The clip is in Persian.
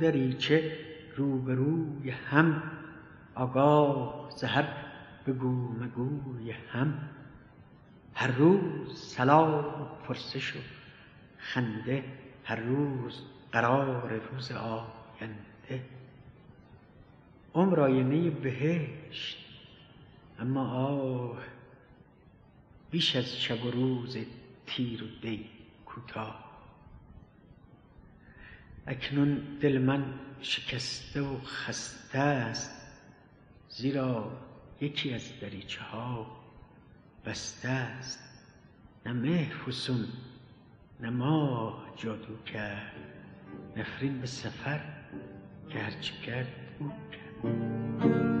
دریچه روبروی هم آگاه زهر بگو مگوی هم. هر روز سلام و پرسش و خنده هر روز قرار روز آینده. عمر آینه بهشت اما آه بیش از شب و روز تیر و دی کوتاه. اکنون دل من شکسته و خسته است زیرا یکی از دریچه ها بسته است. نه مهر فسون نه ماه جادو کرد نفرین به سفر که هرچه کرد او کرد.